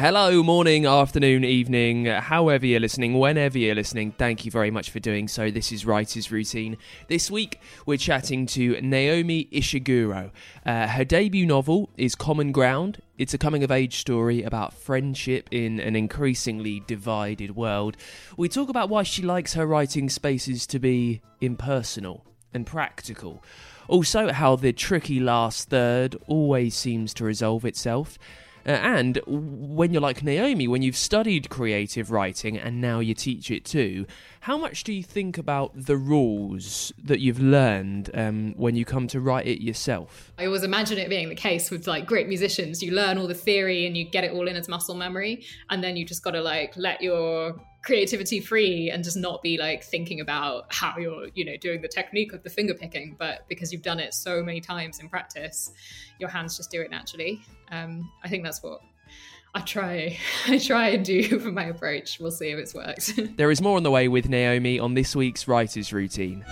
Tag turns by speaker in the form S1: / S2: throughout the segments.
S1: Hello, morning, afternoon, evening, however you're listening, whenever you're listening, thank you very much for doing so. This is Writer's Routine. This week, we're chatting to Naomi Ishiguro. Uh, her debut novel is Common Ground. It's a coming of age story about friendship in an increasingly divided world. We talk about why she likes her writing spaces to be impersonal and practical. Also, how the tricky last third always seems to resolve itself. Uh, and when you're like Naomi, when you've studied creative writing and now you teach it too, how much do you think about the rules that you've learned um, when you come to write it yourself?
S2: I always imagine it being the case with like great musicians. You learn all the theory and you get it all in as muscle memory, and then you just got to like let your creativity free and just not be like thinking about how you're you know doing the technique of the finger picking but because you've done it so many times in practice your hands just do it naturally um, i think that's what i try i try and do for my approach we'll see if it's worked
S1: there is more on the way with naomi on this week's writers routine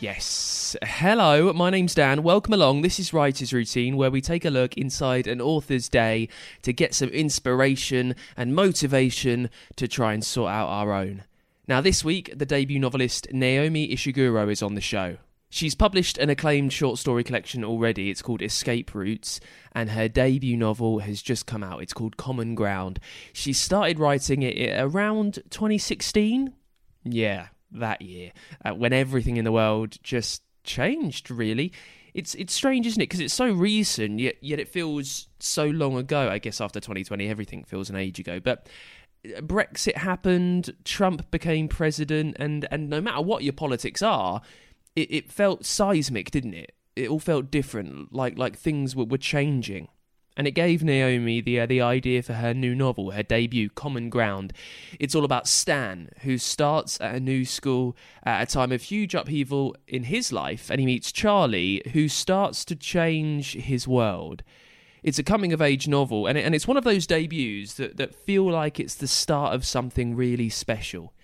S1: Yes. Hello, my name's Dan. Welcome along. This is Writer's Routine, where we take a look inside an author's day to get some inspiration and motivation to try and sort out our own. Now, this week, the debut novelist Naomi Ishiguro is on the show. She's published an acclaimed short story collection already. It's called Escape Routes, and her debut novel has just come out. It's called Common Ground. She started writing it around 2016. Yeah, that year uh, when everything in the world just changed really it's it's strange isn't it because it's so recent yet yet it feels so long ago i guess after 2020 everything feels an age ago but brexit happened trump became president and and no matter what your politics are it, it felt seismic didn't it it all felt different like like things were, were changing and it gave Naomi the uh, the idea for her new novel, her debut, Common Ground. It's all about Stan, who starts at a new school at a time of huge upheaval in his life, and he meets Charlie, who starts to change his world. It's a coming of age novel, and, it, and it's one of those debuts that, that feel like it's the start of something really special.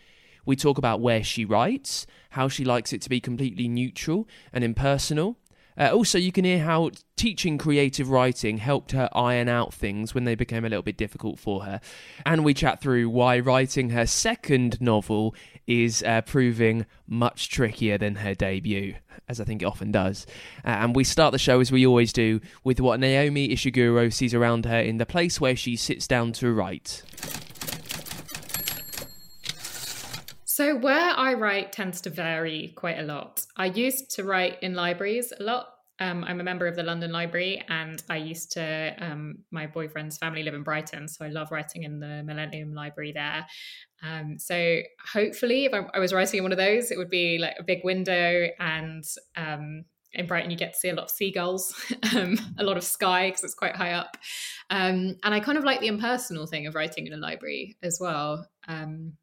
S1: We talk about where she writes, how she likes it to be completely neutral and impersonal, uh, also, you can hear how teaching creative writing helped her iron out things when they became a little bit difficult for her. And we chat through why writing her second novel is uh, proving much trickier than her debut, as I think it often does. Uh, and we start the show, as we always do, with what Naomi Ishiguro sees around her in the place where she sits down to write.
S2: So, where I write tends to vary quite a lot. I used to write in libraries a lot. Um, I'm a member of the London Library, and I used to. Um, my boyfriend's family live in Brighton, so I love writing in the Millennium Library there. Um, so, hopefully, if I, I, was writing in one of those, it would be like a big window, and um, in Brighton, you get to see a lot of seagulls, um, a lot of sky because it's quite high up. Um, and I kind of like the impersonal thing of writing in a library as well. Um,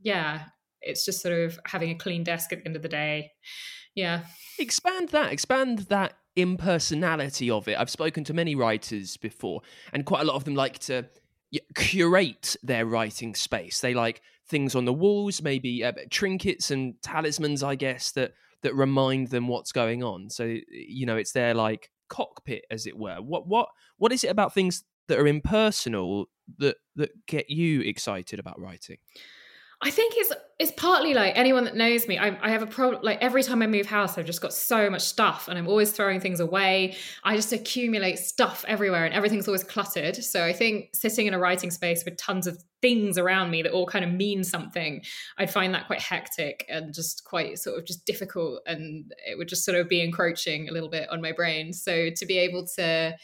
S2: yeah, it's just sort of having a clean desk at the end of the day. Yeah.
S1: Expand that. Expand that impersonality of it. I've spoken to many writers before, and quite a lot of them like to curate their writing space. They like things on the walls, maybe uh, trinkets and talismans, I guess, that that remind them what's going on. So you know, it's their like cockpit, as it were. What what what is it about things that are impersonal that that get you excited about writing?
S2: I think it's it's partly like anyone that knows me. I, I have a problem. Like every time I move house, I've just got so much stuff, and I'm always throwing things away. I just accumulate stuff everywhere, and everything's always cluttered. So I think sitting in a writing space with tons of things around me that all kind of mean something, I'd find that quite hectic and just quite sort of just difficult, and it would just sort of be encroaching a little bit on my brain. So to be able to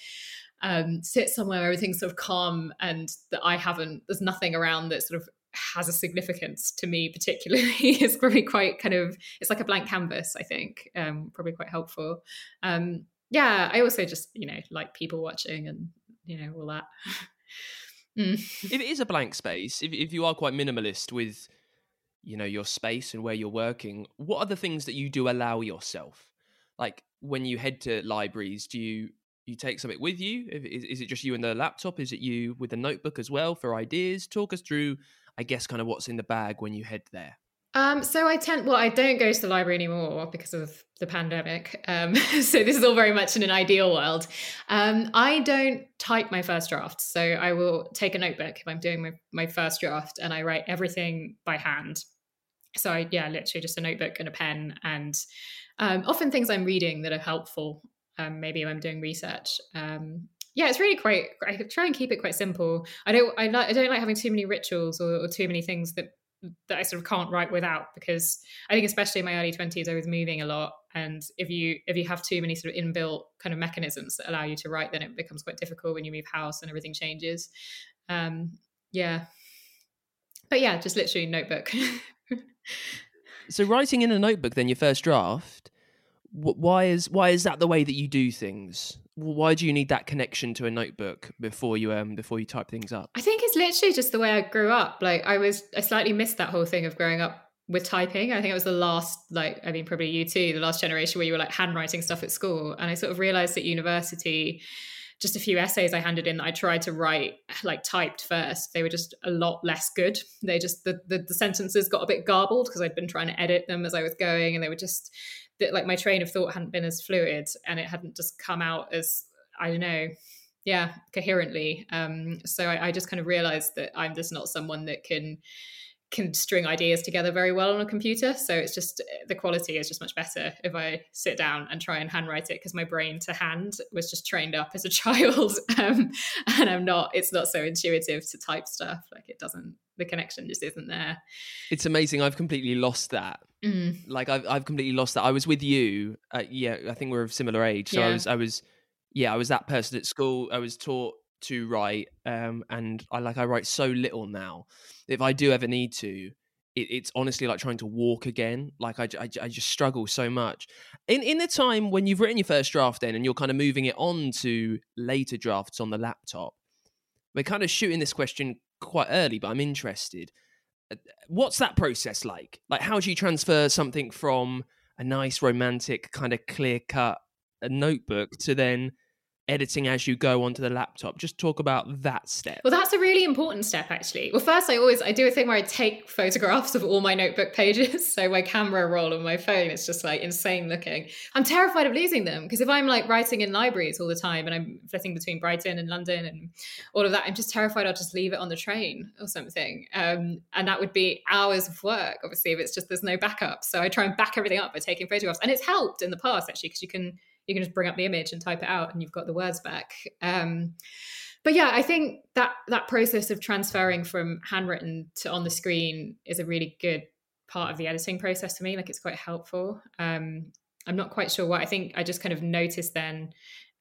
S2: um, sit somewhere where everything's sort of calm and that I haven't, there's nothing around that sort of has a significance to me particularly. It's probably quite kind of it's like a blank canvas i think um probably quite helpful. Um yeah i also just you know like people watching and you know all that.
S1: Mm. it is a blank space. If, if you are quite minimalist with you know your space and where you're working what are the things that you do allow yourself? Like when you head to libraries do you you take something with you? Is, is it just you and the laptop? Is it you with a notebook as well for ideas? Talk us through I guess kind of what's in the bag when you head there?
S2: Um, so I tend, well, I don't go to the library anymore because of the pandemic. Um, so this is all very much in an ideal world. Um, I don't type my first draft. So I will take a notebook if I'm doing my, my first draft and I write everything by hand. So I, yeah, literally just a notebook and a pen and um, often things I'm reading that are helpful. Um, maybe I'm doing research. Um, yeah, it's really quite. I try and keep it quite simple. I don't. I, like, I don't like having too many rituals or, or too many things that that I sort of can't write without because I think especially in my early 20s I was moving a lot and if you if you have too many sort of inbuilt kind of mechanisms that allow you to write then it becomes quite difficult when you move house and everything changes um yeah but yeah just literally notebook
S1: so writing in a notebook then your first draft why is why is that the way that you do things why do you need that connection to a notebook before you um before you type things up
S2: i think it's literally just the way i grew up like i was i slightly missed that whole thing of growing up with typing i think it was the last like i mean probably you too the last generation where you were like handwriting stuff at school and i sort of realized at university just a few essays I handed in that I tried to write like typed first. They were just a lot less good. They just the the, the sentences got a bit garbled because I'd been trying to edit them as I was going, and they were just that like my train of thought hadn't been as fluid and it hadn't just come out as I don't know, yeah, coherently. Um, so I, I just kind of realized that I'm just not someone that can can string ideas together very well on a computer. So it's just the quality is just much better if I sit down and try and handwrite it because my brain to hand was just trained up as a child, um, and I'm not. It's not so intuitive to type stuff. Like it doesn't. The connection just isn't there.
S1: It's amazing. I've completely lost that. Mm. Like I've I've completely lost that. I was with you. Uh, yeah, I think we're of similar age. So yeah. I was I was yeah I was that person at school. I was taught to write, um, and I like I write so little now. If I do ever need to, it, it's honestly like trying to walk again. Like I, I, I, just struggle so much. In in the time when you've written your first draft, then and you're kind of moving it on to later drafts on the laptop, we're kind of shooting this question quite early, but I'm interested. Uh, what's that process like? Like, how do you transfer something from a nice romantic kind of clear cut notebook to then editing as you go onto the laptop. Just talk about that step.
S2: Well that's a really important step actually. Well first i always i do a thing where i take photographs of all my notebook pages. So my camera roll on my phone it's just like insane looking. I'm terrified of losing them because if i'm like writing in libraries all the time and i'm flitting between brighton and london and all of that i'm just terrified i'll just leave it on the train or something. Um, and that would be hours of work obviously if it's just there's no backup. So i try and back everything up by taking photographs. And it's helped in the past actually because you can you can just bring up the image and type it out and you've got the words back. Um, but yeah i think that that process of transferring from handwritten to on the screen is a really good part of the editing process for me like it's quite helpful. Um, i'm not quite sure what i think i just kind of noticed then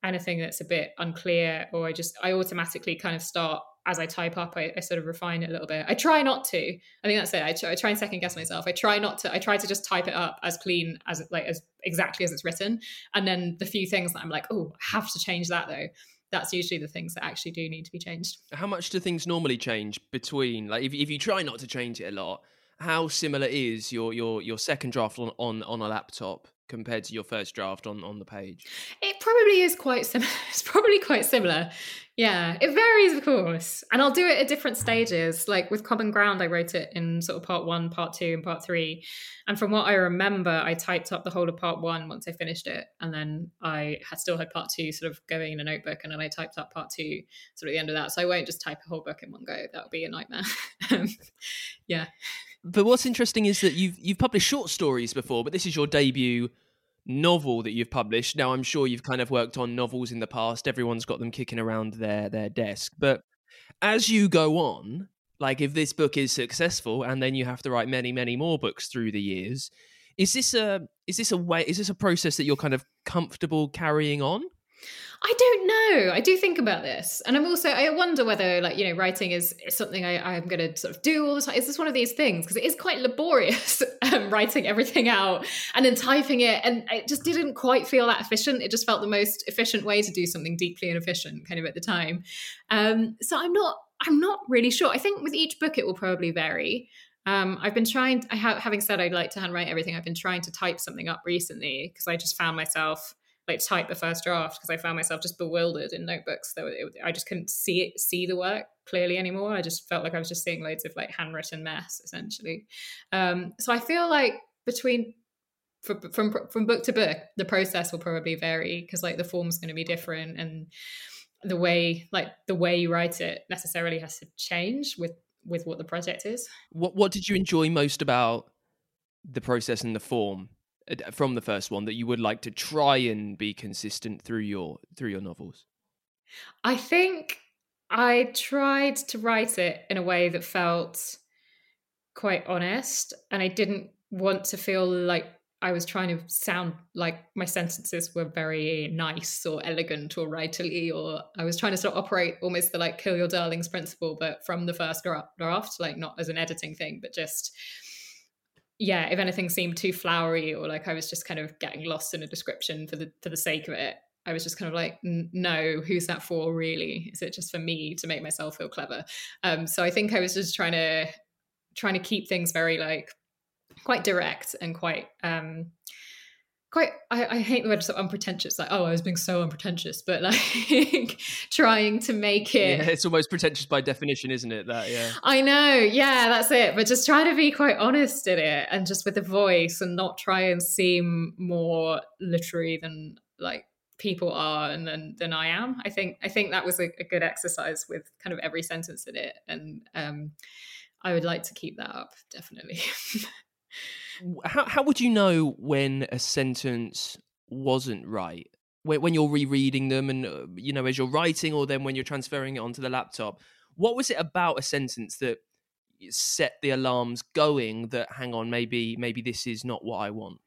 S2: anything that's a bit unclear or i just i automatically kind of start as I type up, I, I, sort of refine it a little bit. I try not to. I think that's it. I try, I try, and second guess myself. I try not to. I try to just type it up as clean as like as exactly as it's written, and then the few things that I'm like, oh, I have to change that though. That's usually the things that actually do need to be changed.
S1: How much do things normally change between like if if you try not to change it a lot? How similar is your your your second draft on on, on a laptop compared to your first draft on on the page?
S2: It probably is quite similar. It's probably quite similar. Yeah, it varies, of course, and I'll do it at different stages. Like with Common Ground, I wrote it in sort of part one, part two, and part three. And from what I remember, I typed up the whole of part one once I finished it, and then I had still had part two sort of going in a notebook, and then I typed up part two sort of at the end of that. So I won't just type a whole book in one go. That would be a nightmare. Um, yeah.
S1: But what's interesting is that you've you've published short stories before, but this is your debut novel that you've published. Now I'm sure you've kind of worked on novels in the past. Everyone's got them kicking around their their desk. But as you go on, like if this book is successful and then you have to write many, many more books through the years, is this a is this a way is this a process that you're kind of comfortable carrying on?
S2: I don't know. I do think about this, and I'm also I wonder whether like you know writing is, something I, I'm going to sort of do all the time. Is this one of these things because it is quite laborious um, writing everything out and then typing it, and it just didn't quite feel that efficient. It just felt the most efficient way to do something deeply inefficient, kind of at the time. Um, so I'm not I'm not really sure. I think with each book it will probably vary. Um, I've been trying. I ha- having said I'd like to handwrite everything. I've been trying to type something up recently because I just found myself like type the first draft because I found myself just bewildered in notebooks. So I just couldn't see it, see the work clearly anymore. I just felt like I was just seeing loads of like handwritten mess essentially. Um, so I feel like between from, from from book to book, the process will probably vary because like the form's going to be different and the way like the way you write it necessarily has to change with with what the project is.
S1: What what did you enjoy most about the process and the form Uh, from the first one that you would like to try and be consistent through your through your novels?
S2: I think I tried to write it in a way that felt quite honest and I didn't want to feel like I was trying to sound like my sentences were very nice or elegant or writerly, or I was trying to sort of operate almost the like kill your darlings principle, but from the first draft, like not as an editing thing, but just yeah, if anything seemed too flowery or like I was just kind of getting lost in a description for the for the sake of it, I was just kind of like, no, who's that for really? Is it just for me to make myself feel clever? Um, so I think I was just trying to trying to keep things very like quite direct and quite um quite I, I, hate the word so unpretentious like oh i was being so unpretentious but like trying to make it
S1: yeah, it's almost pretentious by definition isn't it that yeah.
S2: I know yeah that's it but just try to be quite honest in it and just with the voice and not try and seem more literary than like people are and than, than i am. I think i think that was a, a good exercise with kind of every sentence in it and um i would like to keep that up definitely
S1: how how would you know when a sentence wasn't right? When, when you're rereading them, and uh, you know, as you're writing, or then when you're transferring it onto the laptop, what was it about a sentence that set the alarms going? That hang on, maybe maybe this is not what I want.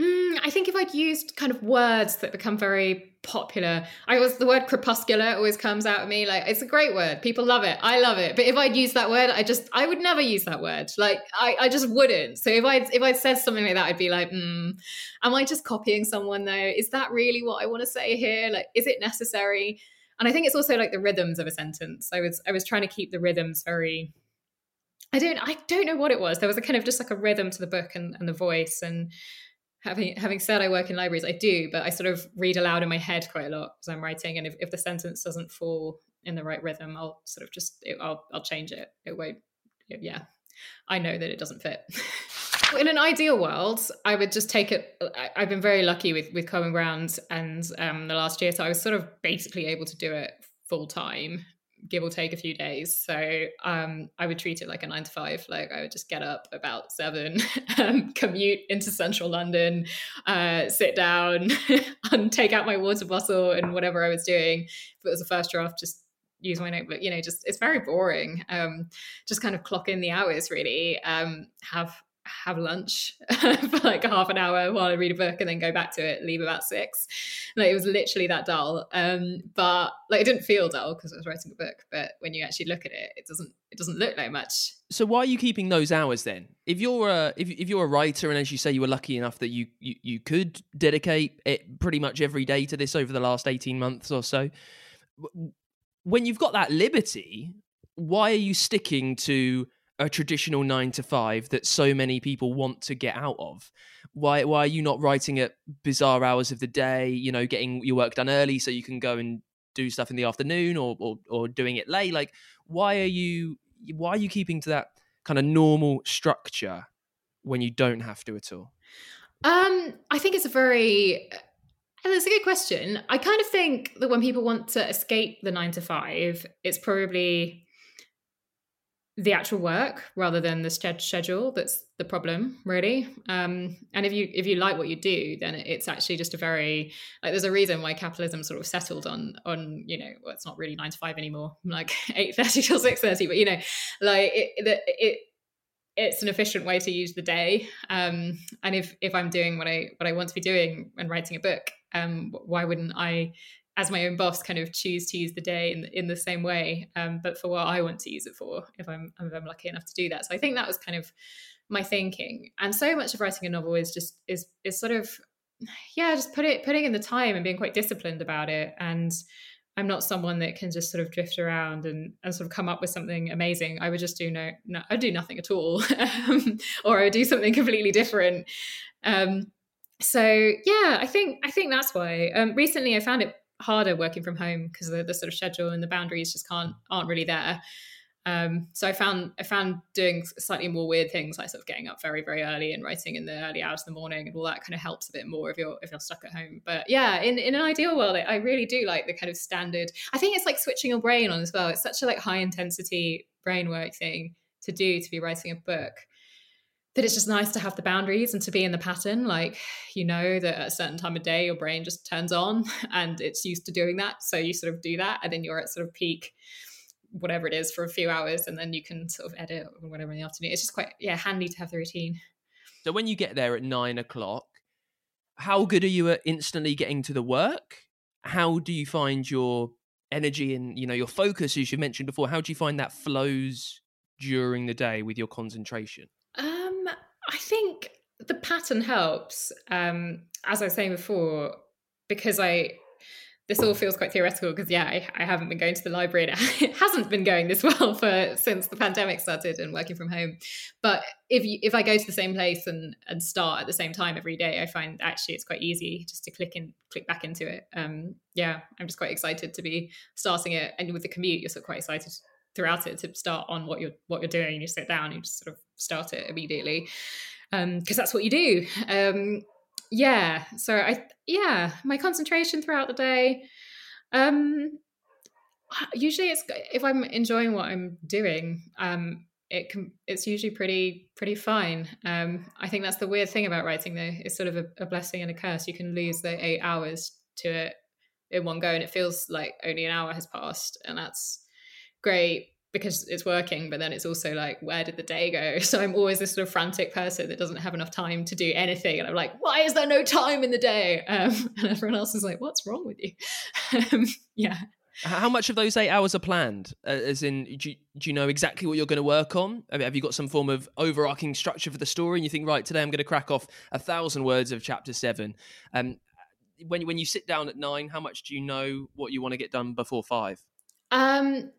S2: Mm, I think if I'd used kind of words that become very popular, I was the word crepuscular always comes out of me. Like it's a great word. People love it. I love it. But if I'd used that word, I just I would never use that word. Like I, I just wouldn't. So if I'd if I'd said something like that, I'd be like, mm, am I just copying someone though? Is that really what I want to say here? Like, is it necessary? And I think it's also like the rhythms of a sentence. I was I was trying to keep the rhythms very I don't I don't know what it was. There was a kind of just like a rhythm to the book and, and the voice and having having said I work in libraries, I do, but I sort of read aloud in my head quite a lot as I'm writing. And if, if the sentence doesn't fall in the right rhythm, I'll sort of just it, I'll I'll change it. It won't. It, yeah, I know that it doesn't fit. in an ideal world, I would just take it. I, have been very lucky with with Common Ground and um, the last year, so I was sort of basically able to do it full time give or take a few days. So um, I would treat it like a nine to five. Like I would just get up about seven, um, commute into central London, uh, sit down, and take out my water bottle and whatever I was doing. If it was a first draft, just use my notebook. You know, just it's very boring. Um, just kind of clock in the hours really. Um, have have lunch for like half an hour while I read a book and then go back to it, leave about six. Like it was literally that dull. Um, but like it didn't feel dull because I was writing a book. But when you actually look at it, it doesn't it doesn't look like much.
S1: So why are you keeping those hours then? If you're a if, if you're a writer and as you say you were lucky enough that you, you you could dedicate it pretty much every day to this over the last eighteen months or so, when you've got that liberty, why are you sticking to a traditional nine to five that so many people want to get out of? Why why are you not writing at bizarre hours of the day? You know, getting your work done early so you can go and do stuff in the afternoon, or or, or doing it late. Like, why are you why are you keeping to that kind of normal structure when you don't have to at all?
S2: Um, I think it's a very that's a good question. I kind of think that when people want to escape the nine to five, it's probably the actual work rather than the schedule that's the problem really. Um, and if you if you like what you do then it's actually just a very like there's a reason why capitalism sort of settled on on you know well, it's not really nine to five anymore like 8.30 till 6.30 but you know like it, it, it it's an efficient way to use the day. Um, and if if i'm doing what i what i want to be doing and writing a book um, why wouldn't i as my own boss kind of choose to use the day in, in the same way um, but for what i want to use it for if i'm if i'm lucky enough to do that. So i think that was kind of my thinking. And so much of writing a novel is just is is sort of yeah just put it putting in the time and being quite disciplined about it. And i'm not someone that can just sort of drift around and, and sort of come up with something amazing. I would just do no, no i'd do nothing at all or i would do something completely different. Um, so yeah i think i think that's why. Um, recently i found it harder working from home because the, the sort of schedule and the boundaries just can't aren't really there. Um, so I found I found doing slightly more weird things like sort of getting up very very early and writing in the early hours of the morning and all that kind of helps a bit more if you're if you're stuck at home. But yeah, in, in an ideal world, I really do like the kind of standard. I think it's like switching your brain on as well. It's such a like high intensity brain work thing to do to be writing a book that it's just nice to have the boundaries and to be in the pattern. Like, you know, that at a certain time of day, your brain just turns on and it's used to doing that. So you sort of do that and then you're at sort of peak, whatever it is, for a few hours and then you can sort of edit or whatever in the afternoon. It's just quite, yeah, handy to have the routine.
S1: So when you get there at nine o'clock, how good are you at instantly getting to the work? How do you find your energy and, you know, your focus, as you mentioned before? How do you find that flows during the day with your concentration?
S2: I think the pattern helps. Um, as I was saying before, because I this all feels quite theoretical because yeah, I, I, haven't been going to the library and it hasn't been going this well for since the pandemic started and working from home. But if you, if I go to the same place and and start at the same time every day, I find actually it's quite easy just to click and click back into it. Um, yeah, I'm just quite excited to be starting it, and with the commute, you're sort of quite excited throughout it to start on what you're what you're doing. You sit down, you just sort of start it immediately because um, that's what you do. Um, yeah, so I yeah my concentration throughout the day. Um, usually it's if I'm enjoying what I'm doing. Um, it can it's usually pretty pretty fine. Um, I think that's the weird thing about writing though. It's sort of a, a blessing and a curse. You can lose the eight hours to it in one go, and it feels like only an hour has passed, and that's great because it's working but then it's also like where did the day go? So i'm always this sort of frantic person that doesn't have enough time to do anything and i'm like why is there no time in the day? Um, and everyone else is like what's wrong with you? Um, yeah.
S1: How much of those eight hours are planned? Uh, as in do you, do you know exactly what you're going to work on? I mean, have you got some form of overarching structure for the story and you think right today i'm going to crack off a thousand words of chapter seven. Um, when, when you sit down at nine how much do you know what you want to get done before five?
S2: Um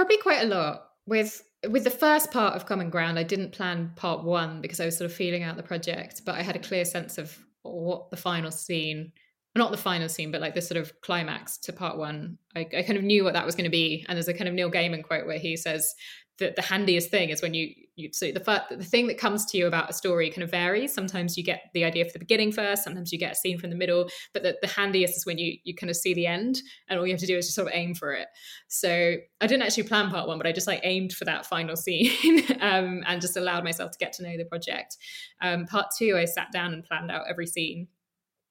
S2: Probably quite a lot. With with the first part of Common Ground, I didn't plan part one because I was sort of feeling out the project, but I had a clear sense of what the final scene not the final scene, but like the sort of climax to part one. I, I kind of knew what that was going to be. And there's a kind of Neil Gaiman quote where he says that the handiest thing is when you you so the first, the thing that comes to you about a story kind of varies. Sometimes you get the idea for the beginning first. Sometimes you get a scene from the middle. But the, the handiest is when you you kind of see the end, and all you have to do is just sort of aim for it. So I didn't actually plan part one, but I just like aimed for that final scene um, and just allowed myself to get to know the project. Um, part two, I sat down and planned out every scene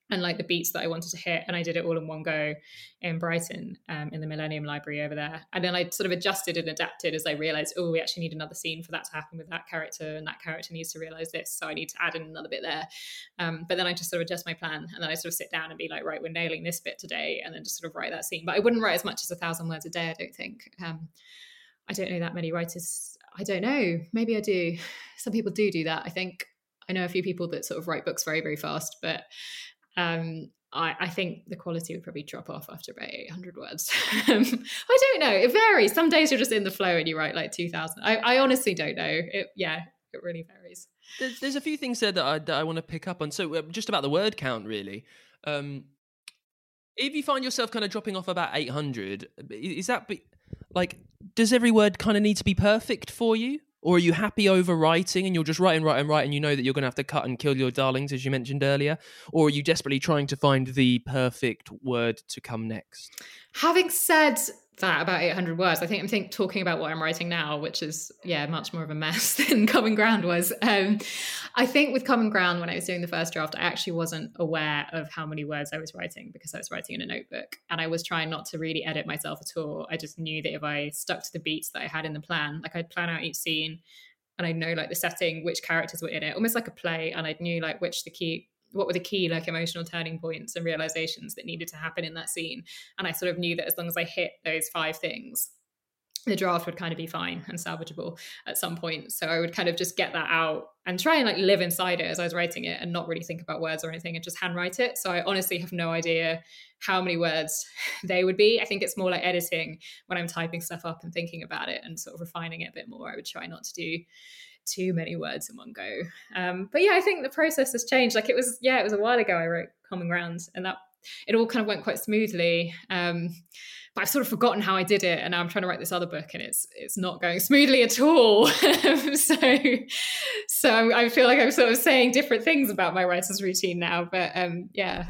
S2: and like the beats that I wanted to hit. And I did it all in one go in Brighton um, in the Millennium Library over there. And then I sort of adjusted and adapted as I realized, oh, we actually need another scene for that to happen with that character. And that character needs to realize this. So I need to add in another bit there. Um, but then I just sort of adjust my plan. And then I sort of sit down and be like, right, we're nailing this bit today. And then just sort of write that scene. But I wouldn't write as much as a thousand words a day, I don't think. Um, I don't know that many writers. I don't know. Maybe I do. Some people do do that. I think I know a few people that sort of write books very, very fast, but um, I, I, think the quality would probably drop off after about 800 words. Um, I don't know. It varies. Some days you're just in the flow and you write like 2000. I, I honestly don't know. It, yeah, it really varies.
S1: There's, there's a few things there that I, that I want to pick up on. So, uh, just about the word count, really. Um, if you find yourself kind of dropping off about 800, is that be, like, does every word kind of need to be perfect for you? Or are you happy overwriting and you're just writing, writing, writing, and you know that you're going to have to cut and kill your darlings, as you mentioned earlier? Or are you desperately trying to find the perfect word to come next?
S2: Having said that about 800 words. I think I'm think talking about what I'm writing now, which is yeah, much more of a mess than Common Ground was. Um, I think with Common Ground, when I was doing the first draft, I actually wasn't aware of how many words I was writing because I was writing in a notebook, and I was trying not to really edit myself at all. I just knew that if I stuck to the beats that I had in the plan, like I'd plan out each scene, and I'd know like the setting, which characters were in it, almost like a play, and I knew like which the key what were the key like emotional turning points and realizations that needed to happen in that scene. And i sort of knew that as long as i hit those five things the draft would kind of be fine and salvageable at some point. So i would kind of just get that out and try and like live inside it as i was writing it and not really think about words or anything and just handwrite it. So i honestly have no idea how many words they would be. I think it's more like editing when i'm typing stuff up and thinking about it and sort of refining it a bit more i would try not to do too many words in one go. Um, but yeah, I think the process has changed. Like it was, yeah, it was a while ago I wrote Common Ground, and that it all kind of went quite smoothly. Um, but I've sort of forgotten how I did it, and now I'm trying to write this other book, and it's it's not going smoothly at all. so, so I feel like I'm sort of saying different things about my writer's routine now. But um, yeah,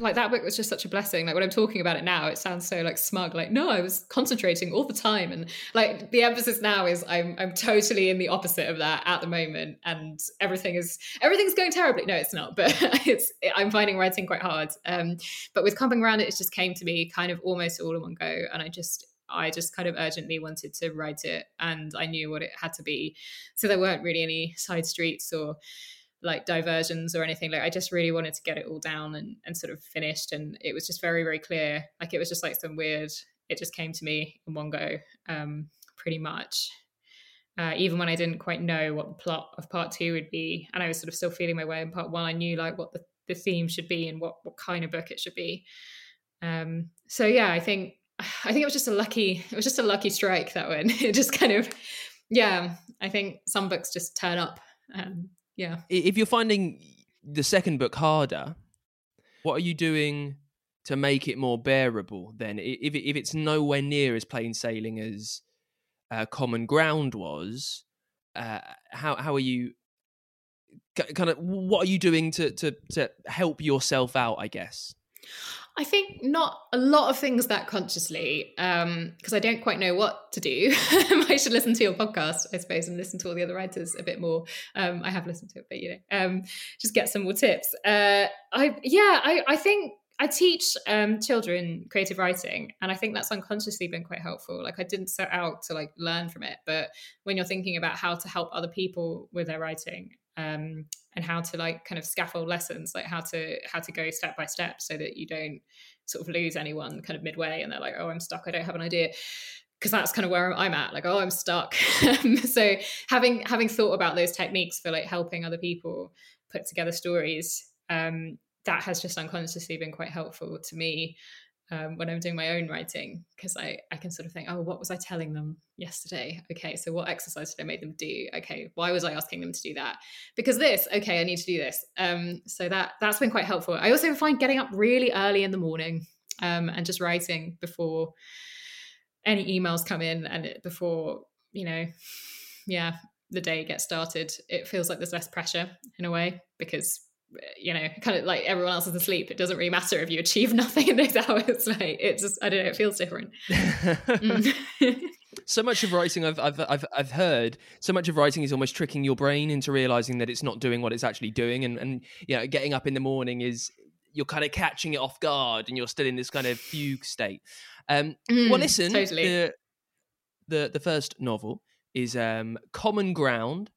S2: like that book was just such a blessing. Like when I'm talking about it now, it sounds so like smug. Like no, I was concentrating all the time, and like the emphasis now is I'm I'm totally in the opposite of that at the moment, and everything is everything's going terribly. No, it's not, but it's I'm finding writing quite hard. Um, but with Common Ground, it just came to me kind of almost all in one go, and I just I just kind of urgently wanted to write it, and I knew what it had to be, so there weren't really any side streets or like diversions or anything like i just really wanted to get it all down and, and sort of finished and it was just very very clear. Like it was just like some weird it just came to me in one go um pretty much. Uh, even when i didn't quite know what the plot of part two would be and i was sort of still feeling my way in part one i knew like what the, the theme should be and what what kind of book it should be. Um so yeah i think i think it was just a lucky it was just a lucky strike that one. It just kind of yeah i think some books just turn up um, yeah.
S1: If you're finding the second book harder, what are you doing to make it more bearable then? If, if it's nowhere near as plain sailing as uh, Common Ground was, uh, how, how are you kind of what are you doing to, to, to help yourself out, I guess?
S2: I think not a lot of things that consciously, because um, I don't quite know what to do. I should listen to your podcast, I suppose, and listen to all the other writers a bit more. Um, I have listened to it, but you know, um, just get some more tips. Uh, I yeah, I, I think I teach um, children creative writing, and I think that's unconsciously been quite helpful. Like I didn't set out to like learn from it, but when you're thinking about how to help other people with their writing, um, and how to like kind of scaffold lessons like how to how to go step by step so that you don't sort of lose anyone kind of midway and they're like oh i'm stuck. I don't have an idea. Because that's kind of where i'm at like oh i'm stuck. So having having thought about those techniques for like helping other people put together stories um, that has just unconsciously been quite helpful to me um, when I'm doing my own writing because I, I can sort of think, oh, what was I telling them yesterday? Okay, so what exercise did I make them do? Okay, why was I asking them to do that? Because this, okay, I need to do this. Um, so that that's been quite helpful. I also find getting up really early in the morning um, and just writing before any emails come in and it, before you know, yeah, the day gets started. It feels like there's less pressure in a way because you know, kind of like everyone else is asleep. It doesn't really matter if you achieve nothing in those hours. Like it's just, I don't know, it feels different. mm.
S1: so much of writing I've, I've I've I've heard so much of writing is almost tricking your brain into realizing that it's not doing what it's actually doing and and you know getting up in the morning is you're kind of catching it off guard and you're still in this kind of fugue state um mm, well listen
S2: totally.
S1: the, the the first novel is um common ground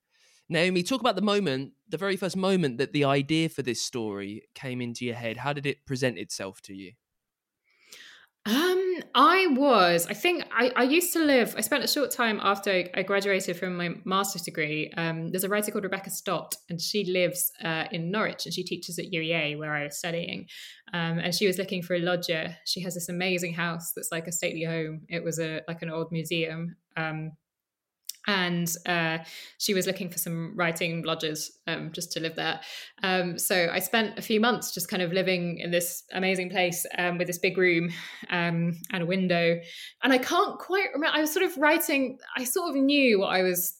S1: Naomi, talk about the moment, the very first moment that the idea for this story came into your head. How did it present itself to you?
S2: Um, I was. I think I, I used to live. I spent a short time after I graduated from my master's degree. Um, there's a writer called Rebecca Stott, and she lives uh, in Norwich, and she teaches at UEA where I was studying. Um, and she was looking for a lodger. She has this amazing house that's like a stately home. It was a like an old museum. Um, and uh, she was looking for some writing lodges um, just to live there. Um, so I spent a few months just kind of living in this amazing place um, with this big room um, and a window. And I can't quite remember, I was sort of writing, I sort of knew what I was,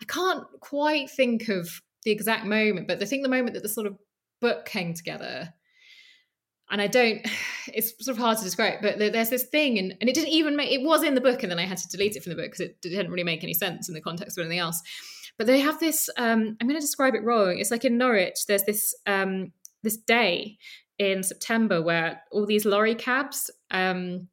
S2: I can't quite think of the exact moment, but I think the moment that the sort of book came together and I don't, it's sort of hard to describe, but there's this thing, and, and it didn't even make, it was in the book, and then I had to delete it from the book because it didn't really make any sense in the context of anything else. But they have this, um, I'm going to describe it wrong. It's like in Norwich, there's this, um, this day in September where all these lorry cabs, um,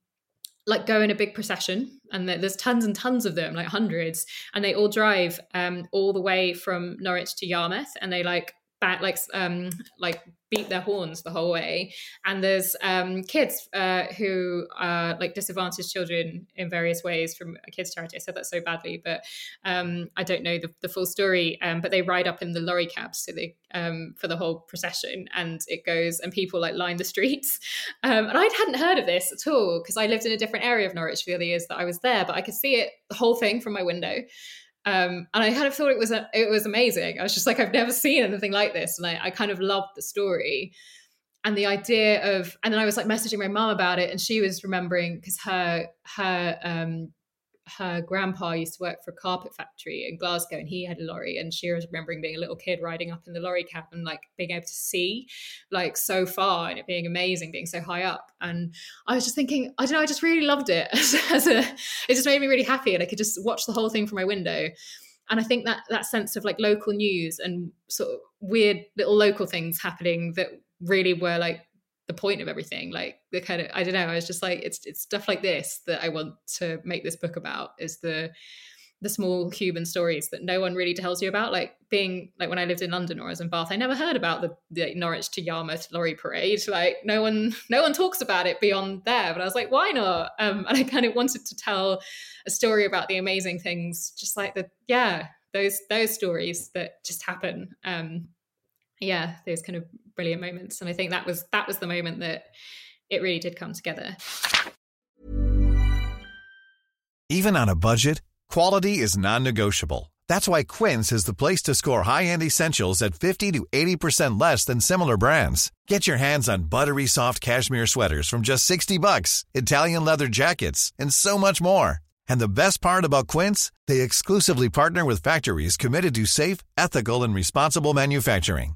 S2: like go in a big procession and there's tons and tons of them like hundreds and they all drive um all the way from norwich to yarmouth and they like like um like beat their horns the whole way. And there's um kids uh who are like disadvantaged children in various ways from a kids charity i said that so badly but um i don't know the, the full story um but they ride up in the lorry cabs so they um for the whole procession and it goes and people like line the streets. Um and i hadn't heard of this at all because i lived in a different area of norwich for the other years that i was there but i could see it the whole thing from my window um, and I kind of thought it was a, it was amazing. I was just like, I've never seen anything like this, and I, I kind of loved the story and the idea of. And then I was like messaging my mom about it, and she was remembering because her her um, her grandpa used to work for a carpet factory in Glasgow and he had a lorry and she was remembering being a little kid riding up in the lorry cab and like being able to see like so far and it being amazing being so high up. And I was just thinking I don't know I just really loved it. As, a it just made me really happy and I could just watch the whole thing from my window. And I think that that sense of like local news and sort of weird little local things happening that really were like the point of everything like the kind of i don't know i was just like it's it's stuff like this that i want to make this book about is the the small human stories that no one really tells you about like being like when i lived in london or i was in bath i never heard about the, the norwich to yarmouth lorry parade like no one no one talks about it beyond there but i was like why not? Um, and i kind of wanted to tell a story about the amazing things just like the yeah those those stories that just happen um yeah those kind of brilliant moments and i think that was that was the moment that it really did come together.
S3: Even on a budget quality is non-negotiable. That's why quince is the place to score high-end essentials at 50 to 80% less than similar brands. Get your hands on buttery soft cashmere sweaters from just 60 bucks italian leather jackets and so much more. And the best part about Quince, they exclusively partner with factories committed to safe, ethical, and responsible manufacturing.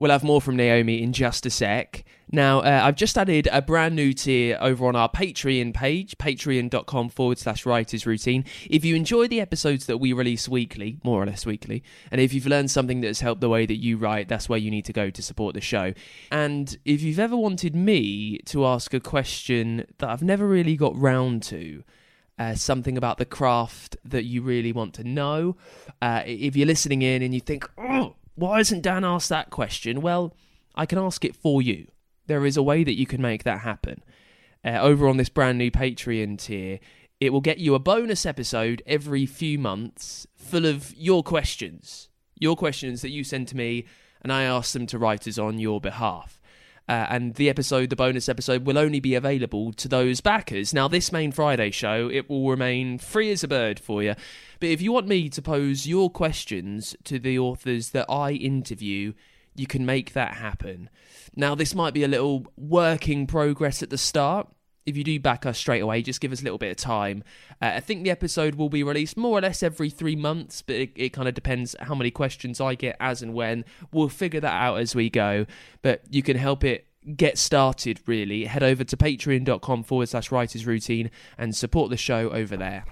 S1: We'll have more from Naomi in just a sec. Now, uh, I've just added a brand new tier over on our Patreon page, patreon.com forward slash writers routine. If you enjoy the episodes that we release weekly, more or less weekly, and if you've learned something that's helped the way that you write, that's where you need to go to support the show. And if you've ever wanted me to ask a question that I've never really got round to, uh, something about the craft that you really want to know, uh, if you're listening in and you think, oh, why hasn't Dan asked that question? Well, I can ask it for you. There is a way that you can make that happen. Uh, over on this brand new Patreon tier, it will get you a bonus episode every few months full of your questions. Your questions that you send to me, and I ask them to writers on your behalf. Uh, and the episode, the bonus episode, will only be available to those backers. Now, this main Friday show, it will remain free as a bird for you. But if you want me to pose your questions to the authors that I interview, you can make that happen. Now, this might be a little working progress at the start. If you do back us straight away, just give us a little bit of time. Uh, I think the episode will be released more or less every three months, but it, it kind of depends how many questions I get as and when. We'll figure that out as we go, but you can help it get started really. Head over to patreon.com forward slash writers routine and support the show over there.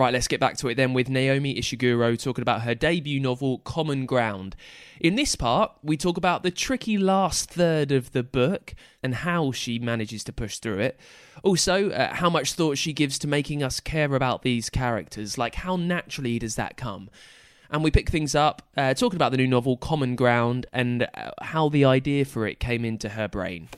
S1: Right, let's get back to it then with Naomi Ishiguro talking about her debut novel, Common Ground. In this part, we talk about the tricky last third of the book and how she manages to push through it. Also, uh, how much thought she gives to making us care about these characters. Like, how naturally does that come? And we pick things up uh, talking about the new novel, Common Ground, and uh, how the idea for it came into her brain.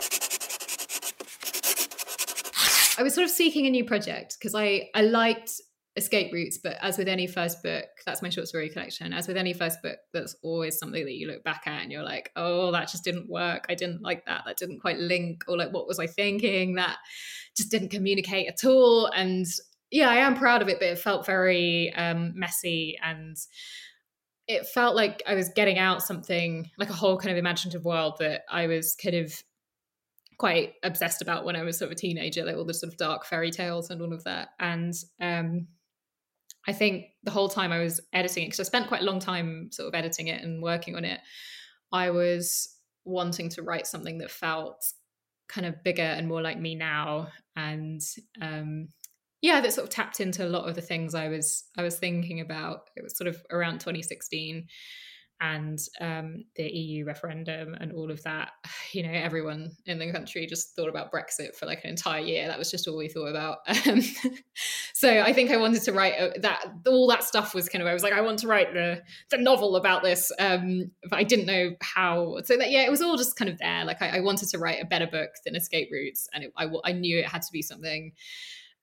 S2: I was sort of seeking a new project because I, I liked escape routes but as with any first book that's my short story collection as with any first book that's always something that you look back at and you're like oh that just didn't work. I didn't like that. That didn't quite link or like what was i thinking? That just didn't communicate at all. And yeah i am proud of it but it felt very um, messy and it felt like i was getting out something like a whole kind of imaginative world that i was kind of quite obsessed about when I was sort of a teenager, like all the sort of dark fairy tales and all of that. And um, I think the whole time I was editing it, because I spent quite a long time sort of editing it and working on it, I was wanting to write something that felt kind of bigger and more like me now. And um, yeah, that sort of tapped into a lot of the things I was I was thinking about. It was sort of around 2016 and um, the EU referendum and all of that. You know, everyone in the country just thought about Brexit for like an entire year. That was just all we thought about. Um, so I think I wanted to write that. All that stuff was kind of. I was like, I want to write the the novel about this, um, but I didn't know how. So that yeah, it was all just kind of there. Like I, I wanted to write a better book than Escape Routes, and it, I, I knew it had to be something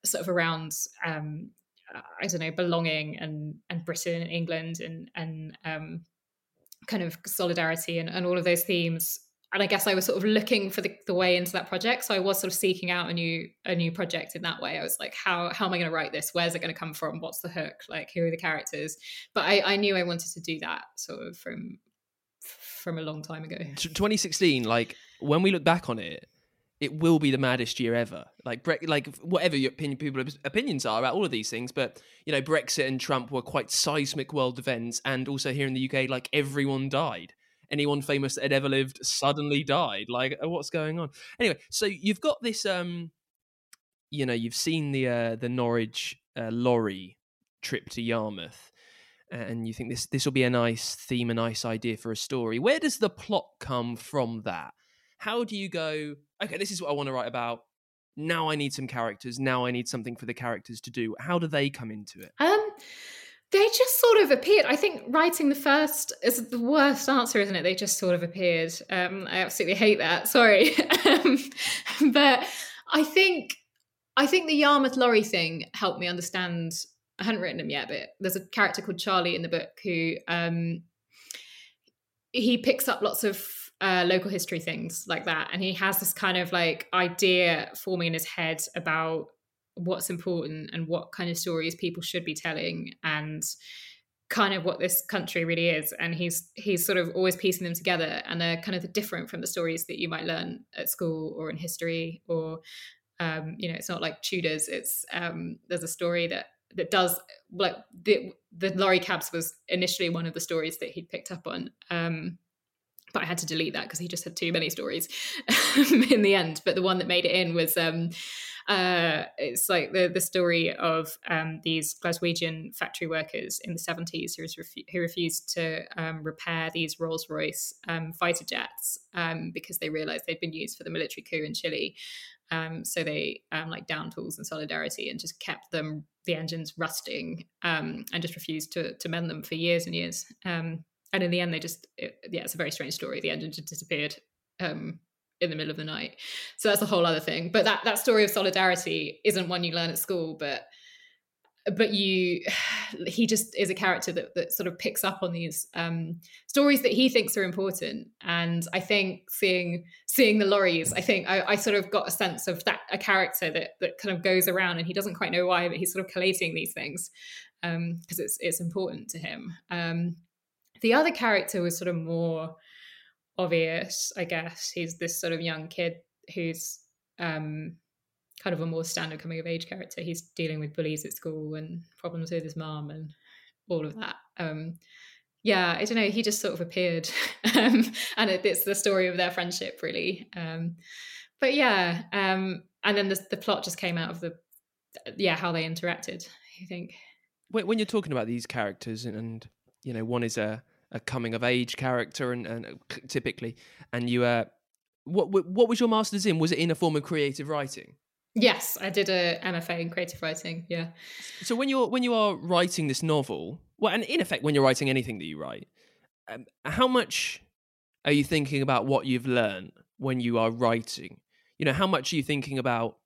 S2: sort of around um, I don't know belonging and and Britain and England and and um, kind of solidarity and, and all of those themes and I guess I was sort of looking for the, the way into that project. So I was sort of seeking out a new a new project in that way. I was like, how how am I going to write this? Where's it going to come from? What's the hook? Like, who are the characters? But I, I knew I wanted to do that sort of from from a long time ago.
S1: 2016, like when we look back on it, it will be the maddest year ever. Like Bre- like whatever your opinion, people's opinions are about all of these things, but you know Brexit and Trump were quite seismic world events, and also here in the UK, like everyone died. Anyone famous that had ever lived suddenly died. Like uh, what's going on? Anyway, so you've got this. um You know, you've seen the uh, the Norwich uh, lorry trip to Yarmouth, and you think this this will be a nice theme, a nice idea for a story. Where does the plot come from? That how do you go okay this is what i want to write about. Now i need some characters. Now i need something for the characters to do. How do they come into it?
S2: Um they just sort of appeared. I think writing the first is the worst answer isn't it? They just sort of appeared. Um i absolutely hate that. Sorry. Um, but i think i think the yarmouth lorry thing helped me understand i hadn't written him yet but there's a character called charlie in the book who um he picks up lots of uh, local history things like that. And he has this kind of like idea forming in his head about what's important and what kind of stories people should be telling and kind of what this country really is. And he's he's sort of always piecing them together and they're kind of different from the stories that you might learn at school or in history or um, you know it's not like tudors. It's um, there's a story that that does like the the lorry cabs was initially one of the stories that he'd picked up on. Um, but I had to delete that because he just had too many stories in the end. But the one that made it in was um, uh, it's like the the story of um, these Glaswegian factory workers in the seventies who, refu- who refused to um, repair these Rolls Royce um, fighter jets um, because they realized they'd been used for the military coup in Chile. Um, so they like down tools and solidarity and just kept them the engines rusting and just refused to to mend them for years and years in the end, they just it, yeah, it's a very strange story. The engine just disappeared um, in the middle of the night. So that's a whole other thing. But that that story of solidarity isn't one you learn at school, but but you he just is a character that, that sort of picks up on these um, stories that he thinks are important and i think seeing seeing the lorries i think I, I, sort of got a sense of that a character that that kind of goes around and he doesn't quite know why but he's sort of collating these things because um, it's it's important to him um, the other character was sort of more obvious i guess he's this sort of young kid who's um, kind of a more standard coming of age character. He's dealing with bullies at school and problems with his mom and all of that. Um, yeah, I don't know. He just sort of appeared, um, and it, it's the story of their friendship, really. Um, but yeah, um, and then the, the plot just came out of the yeah how they interacted. I think
S1: when you're talking about these characters, and, and you know, one is a, a coming of age character, and, and typically, and you uh, what what was your master's in? Was it in a form of creative writing?
S2: Yes, I did a MFA in creative writing. Yeah.
S1: So when you're when you are writing this novel, well, and in effect, when you're writing anything that you write, um, how much are you thinking about what you've learned when you are writing? You know, how much are you thinking about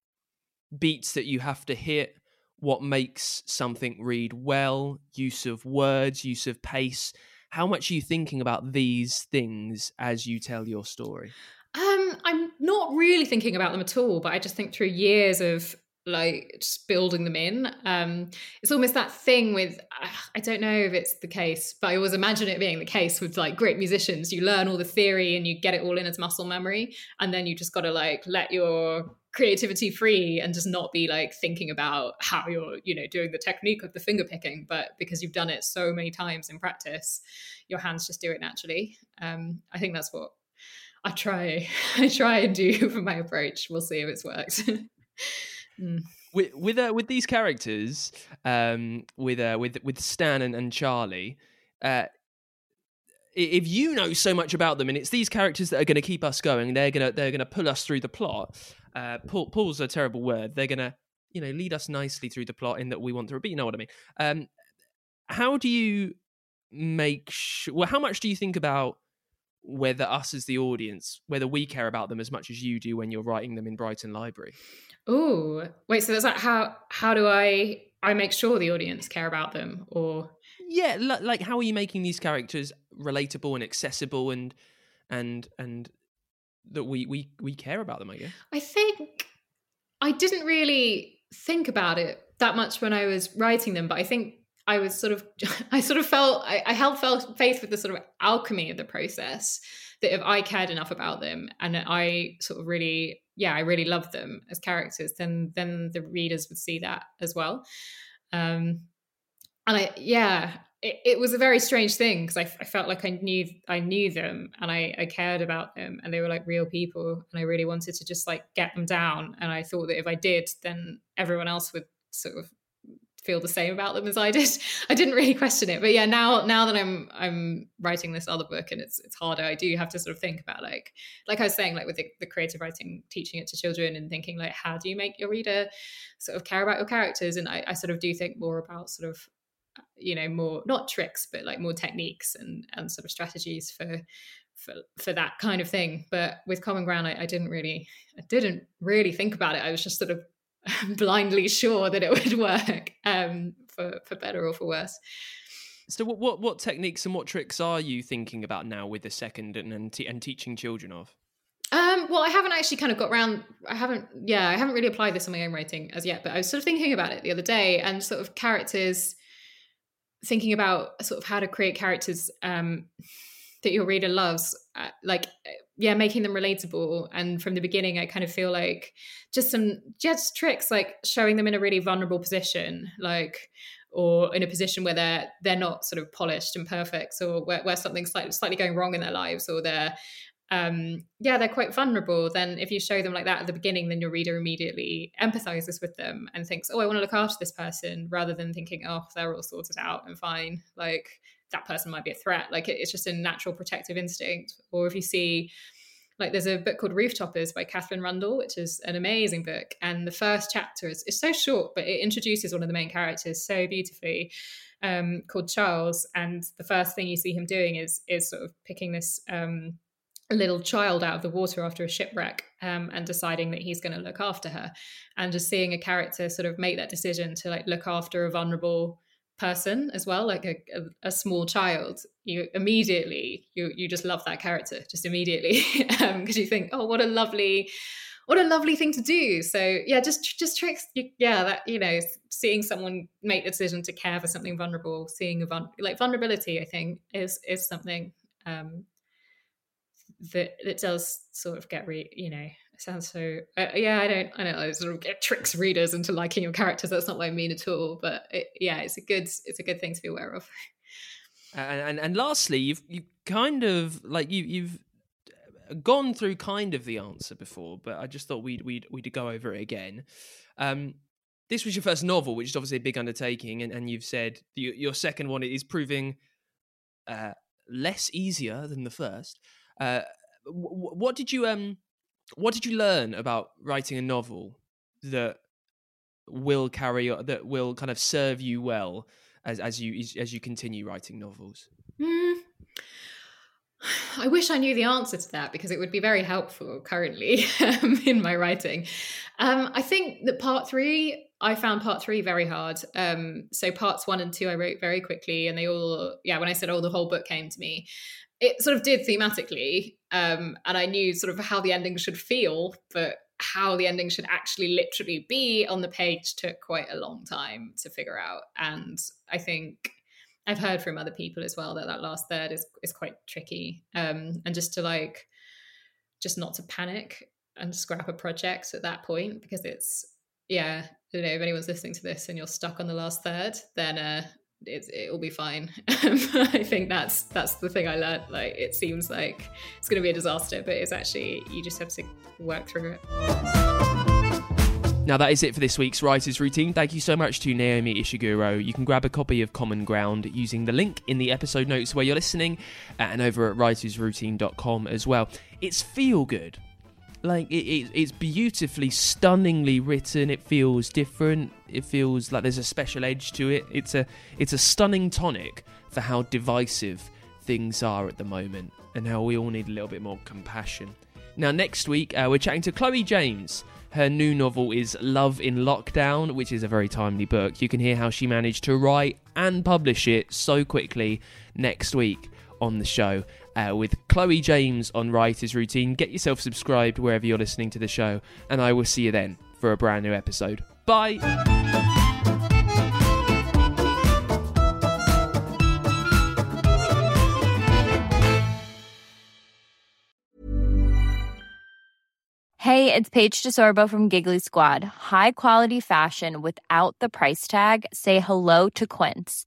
S1: beats that you have to hit? What makes something read well? Use of words, use of pace. How much are you thinking about these things as you tell your story?
S2: Um, I'm not really thinking about them at all, but I just think through years of like just building them in. Um, it's almost that thing with I don't know if it's the case, but I always imagine it being the case with like great musicians. You learn all the theory and you get it all in as muscle memory, and then you just got to like let your creativity free and just not be like thinking about how you're you know doing the technique of the finger picking but because you've done it so many times in practice your hands just do it naturally um, i think that's what I try, I try and do for my approach. We'll see if it's worked.
S1: mm. With with uh, with these characters, um, with uh, with with Stan and, and Charlie, uh, if you know so much about them, and it's these characters that are going to keep us going, they're gonna they're gonna pull us through the plot. Uh, pull, pull's a terrible word. They're gonna you know lead us nicely through the plot in that we want to repeat. You know what I mean? Um, how do you make? Well, how much do you think about whether us as the audience, whether we care about them as much as you do when you're writing them in Brighton Library.
S2: Oh, wait, so that's like how how do I I make sure the audience care about them or
S1: yeah, like how are you making these characters relatable and accessible and and and that we we we care about them, I guess.
S2: I think I didn't really think about it that much when I was writing them, but I think I was sort of, I sort of felt, I, I held felt faith with the sort of alchemy of the process that if I cared enough about them and I sort of really, yeah, I really loved them as characters, then then the readers would see that as well. Um, and I, yeah, it, it was a very strange thing because I, I, felt like I knew I knew them and I, I cared about them and they were like real people and I really wanted to just like get them down and I thought that if I did, then everyone else would sort of feel the same about them as I did. I didn't really question it, but yeah, now now that I'm I'm writing this other book and it's it's harder, I do have to sort of think about like like I was saying, like with the, the creative writing, teaching it to children and thinking like how do you make your reader sort of care about your characters? And I, I sort of do think more about sort of you know more not tricks but like more techniques and and sort of strategies for for for that kind of thing but with common ground I, I didn't really i didn't really think about it i was just sort of blindly sure that it would work um, for for better or for worse.
S1: So, what, what what techniques and what tricks are you thinking about now with the second and and, te- and teaching children of?
S2: Um, well, I haven't actually kind of got around. I haven't, yeah, I haven't really applied this on my own writing as yet. But I was sort of thinking about it the other day, and sort of characters, thinking about sort of how to create characters um, that your reader loves, uh, like yeah, making them relatable. And from the beginning, I kind of feel like just some just tricks, like showing them in a really vulnerable position, like or in a position where they're they're not sort of polished and perfect, or where, where something's slightly slightly going wrong in their lives, or they're um yeah they're quite vulnerable then if you show them like that at the beginning then your reader immediately empathizes with them and thinks oh i want to look after this person rather than thinking oh they're all sorted out and fine like that person might be a threat like it's just a natural protective instinct or if you see like there's a book called Rooftoppers by Katherine Rundell, which is an amazing book. And the first chapter is, is so short, but it introduces one of the main characters so beautifully, um, called Charles. And the first thing you see him doing is is sort of picking this um, little child out of the water after a shipwreck um, and deciding that he's going to look after her, and just seeing a character sort of make that decision to like look after a vulnerable person as well like a, a, a, small child you immediately you you just love that character just immediately because um, you think oh what a lovely what a lovely thing to do. So yeah just just tricks yeah that you know seeing someone make the decision to care for something vulnerable seeing a vul- like vulnerability i think is is something um that that does sort of get re you know sounds so uh, yeah i don't i don't know sort of get tricks readers into liking your characters that's not what i mean at all but it, yeah it's a good it's a good thing to be aware of.
S1: And, and and lastly you've you kind of like you you've gone through kind of the answer before but i just thought we'd we'd we'd go over it again. Um this was your first novel which is obviously a big undertaking and, and you've said your, your second one is proving uh less easier than the first. Uh what did you um what did you learn about writing a novel that will carry that will kind of serve you well as as you as you continue writing novels?
S2: Mm. I wish I knew the answer to that because it would be very helpful currently um, in my writing. Um, I think that part three, I found part three very hard. Um, so parts one and two, I wrote very quickly, and they all, yeah, when I said, oh, the whole book came to me, it sort of did thematically um, and i knew sort of how the ending should feel but how the ending should actually literally be on the page took quite a long time to figure out. And i think i've heard from other people as well that that last third is is quite tricky um, and just to like just not to panic and scrap a project at that point because it's yeah you know if anyone's listening to this and you're stuck on the last third then uh it, it'll be fine. I think that's that's the thing I learned. Like it seems like it's going to be a disaster, but it's actually you just have to work through it.
S1: Now, that is it for this week's Writer's Routine. Thank you so much to Naomi Ishiguro. You can grab a copy of Common Ground using the link in the episode notes where you're listening and over at writersroutine.com as well. It's feel good like it, it, it's beautifully stunningly written it feels different it feels like there's a special edge to it it's a it's a stunning tonic for how divisive things are at the moment and how we all need a little bit more compassion now next week uh, we're chatting to chloe james her new novel is Love in Lockdown, which is a very timely book. You can hear how she managed to write and publish it so quickly next week on the show uh, with Chloe James on Writer's Routine. Get yourself subscribed wherever you're listening to the show, and I will see you then for a brand new episode. Bye.
S4: Hey, it's Paige DeSorbo from Giggly Squad. High quality fashion without the price tag. Say hello to Quince.